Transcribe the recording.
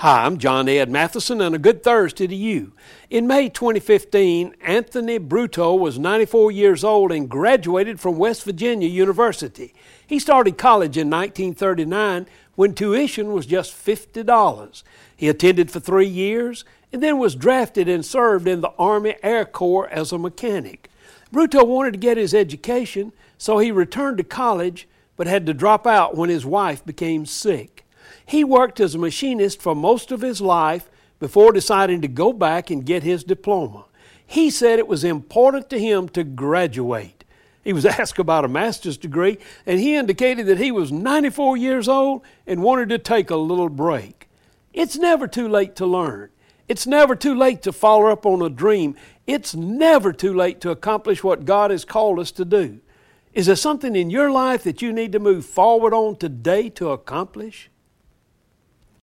Hi, I'm John Ed Mathison, and a good Thursday to you. In May 2015, Anthony Bruto was 94 years old and graduated from West Virginia University. He started college in 1939 when tuition was just $50. He attended for three years and then was drafted and served in the Army Air Corps as a mechanic. Bruto wanted to get his education, so he returned to college but had to drop out when his wife became sick. He worked as a machinist for most of his life before deciding to go back and get his diploma. He said it was important to him to graduate. He was asked about a master's degree, and he indicated that he was 94 years old and wanted to take a little break. It's never too late to learn. It's never too late to follow up on a dream. It's never too late to accomplish what God has called us to do. Is there something in your life that you need to move forward on today to accomplish?